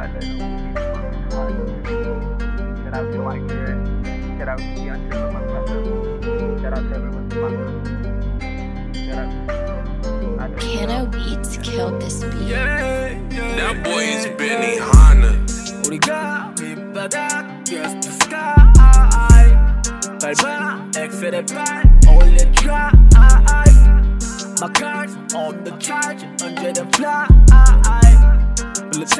that no movie that I feel like you're that I would be under for my brother that I tell her was my that I, I just Piano Beats killed this beat. Yeah, yeah, That boy is yeah, Benny yeah. Hanna. 우리가 밑바닥 Yes to sky 밟아 엑셀의 발 올려줘 My cards on the charge 언제든 fly 올라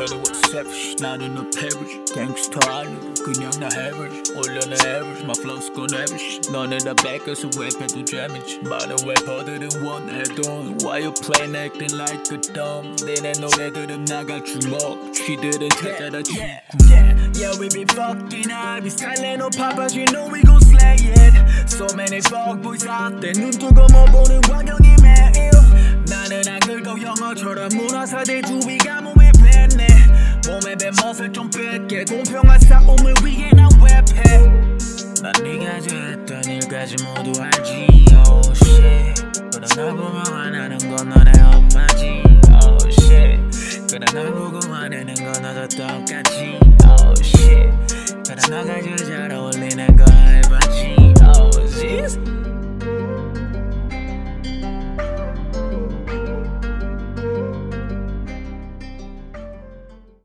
Tell what savage, 나는 a average Gangsta 아니고 그냥 나 average 올려 나 average, my flow's gonna average 너는 다 backers, 랩해도 damage 많은 래퍼들은 원해도 Why you playing acting like a dumb 내내 노래들은 나갈 주먹 쥐들은 찾아다 yeah, yeah, yeah, we be fucking up. Be silent, no papas, you know we gon' slay it. So many fuckboys out there, 눈 뜨고 못 보는 광경이 매일. 나는 안 긁어 영어처럼 문화사대 주위가 몸 에 뱉네. 몸에 뱉 멋을 좀 뺄게. 공평한 싸움을 위해 난 랩해. 난 네가 좋아했던 일까지 모두 알지. Oh shit. 날 보면 화나는 건 너네 엄마지. Oh shit. 날 보고 화내는 건 너도 똑같지.